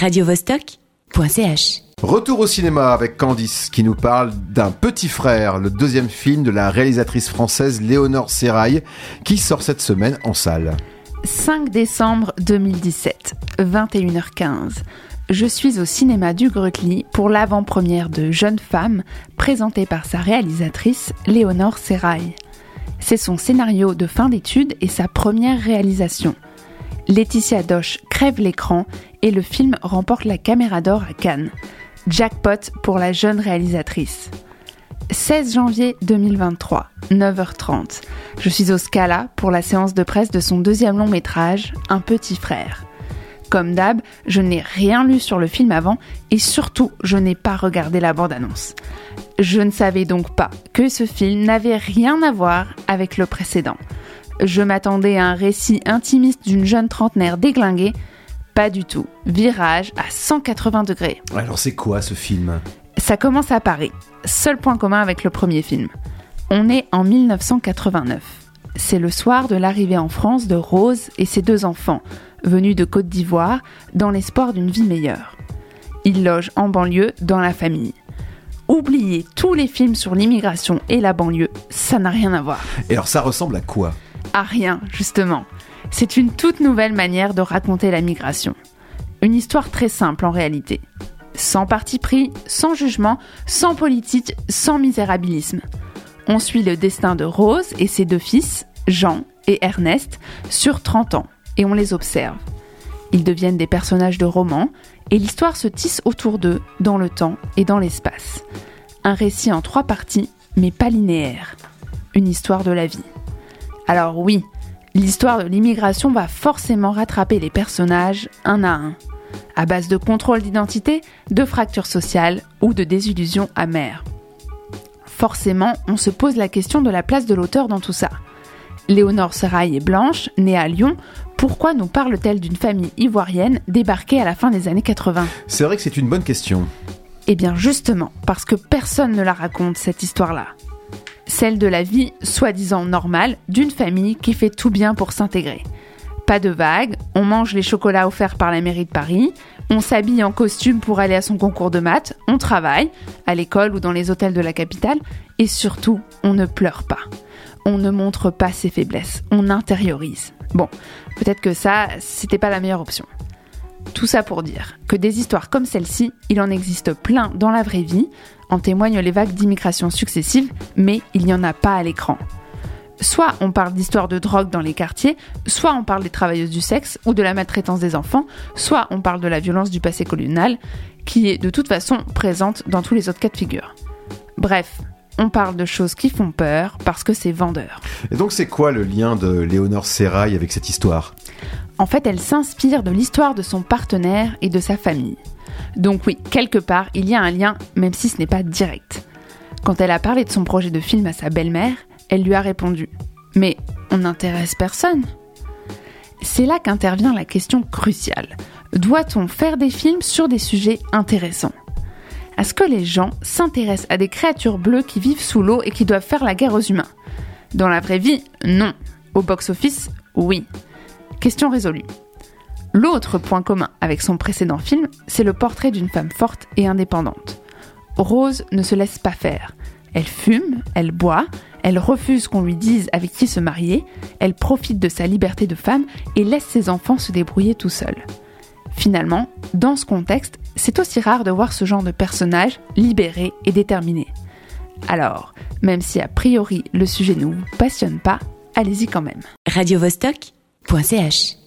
radiovostok.ch. Retour au cinéma avec Candice qui nous parle d'un petit frère, le deuxième film de la réalisatrice française Léonore Serrail qui sort cette semaine en salle. 5 décembre 2017, 21h15. Je suis au cinéma du Grutli pour l'avant-première de Jeune femme, présentée par sa réalisatrice Léonore Serrail. C'est son scénario de fin d'études et sa première réalisation. Laetitia Doche crève l'écran et le film remporte la caméra d'or à Cannes. Jackpot pour la jeune réalisatrice. 16 janvier 2023, 9h30. Je suis au Scala pour la séance de presse de son deuxième long métrage, Un petit frère. Comme d'hab, je n'ai rien lu sur le film avant et surtout, je n'ai pas regardé la bande-annonce. Je ne savais donc pas que ce film n'avait rien à voir avec le précédent. Je m'attendais à un récit intimiste d'une jeune trentenaire déglinguée. Pas du tout. Virage à 180 degrés. Alors c'est quoi ce film? Ça commence à Paris. Seul point commun avec le premier film. On est en 1989. C'est le soir de l'arrivée en France de Rose et ses deux enfants, venus de Côte d'Ivoire, dans l'espoir d'une vie meilleure. Ils logent en banlieue dans la famille. Oubliez tous les films sur l'immigration et la banlieue, ça n'a rien à voir. Et alors ça ressemble à quoi? À rien, justement. C'est une toute nouvelle manière de raconter la migration. Une histoire très simple en réalité. Sans parti pris, sans jugement, sans politique, sans misérabilisme. On suit le destin de Rose et ses deux fils, Jean et Ernest, sur 30 ans, et on les observe. Ils deviennent des personnages de romans, et l'histoire se tisse autour d'eux, dans le temps et dans l'espace. Un récit en trois parties, mais pas linéaire. Une histoire de la vie. Alors oui, l'histoire de l'immigration va forcément rattraper les personnages un à un, à base de contrôle d'identité, de fractures sociales ou de désillusions amères. Forcément, on se pose la question de la place de l'auteur dans tout ça. Léonore Serail est blanche, née à Lyon. Pourquoi nous parle-t-elle d'une famille ivoirienne débarquée à la fin des années 80 C'est vrai que c'est une bonne question. Eh bien justement, parce que personne ne la raconte, cette histoire-là. Celle de la vie soi-disant normale d'une famille qui fait tout bien pour s'intégrer. Pas de vagues, on mange les chocolats offerts par la mairie de Paris, on s'habille en costume pour aller à son concours de maths, on travaille, à l'école ou dans les hôtels de la capitale, et surtout, on ne pleure pas. On ne montre pas ses faiblesses, on intériorise. Bon, peut-être que ça, c'était pas la meilleure option. Tout ça pour dire que des histoires comme celle-ci, il en existe plein dans la vraie vie, en témoignent les vagues d'immigration successives, mais il n'y en a pas à l'écran. Soit on parle d'histoires de drogue dans les quartiers, soit on parle des travailleuses du sexe ou de la maltraitance des enfants, soit on parle de la violence du passé colonial, qui est de toute façon présente dans tous les autres cas de figure. Bref, on parle de choses qui font peur parce que c'est vendeur. Et donc c'est quoi le lien de Léonore Serrail avec cette histoire? En fait, elle s'inspire de l'histoire de son partenaire et de sa famille. Donc oui, quelque part, il y a un lien, même si ce n'est pas direct. Quand elle a parlé de son projet de film à sa belle-mère, elle lui a répondu ⁇ Mais on n'intéresse personne ?⁇ C'est là qu'intervient la question cruciale. Doit-on faire des films sur des sujets intéressants? Est-ce que les gens s'intéressent à des créatures bleues qui vivent sous l'eau et qui doivent faire la guerre aux humains? Dans la vraie vie, non. Au box-office, oui. Question résolue. L'autre point commun avec son précédent film, c'est le portrait d'une femme forte et indépendante. Rose ne se laisse pas faire. Elle fume, elle boit, elle refuse qu'on lui dise avec qui se marier, elle profite de sa liberté de femme et laisse ses enfants se débrouiller tout seuls. Finalement, dans ce contexte, c'est aussi rare de voir ce genre de personnage libéré et déterminé. Alors, même si a priori le sujet ne vous passionne pas, allez-y quand même. radiovostok.ch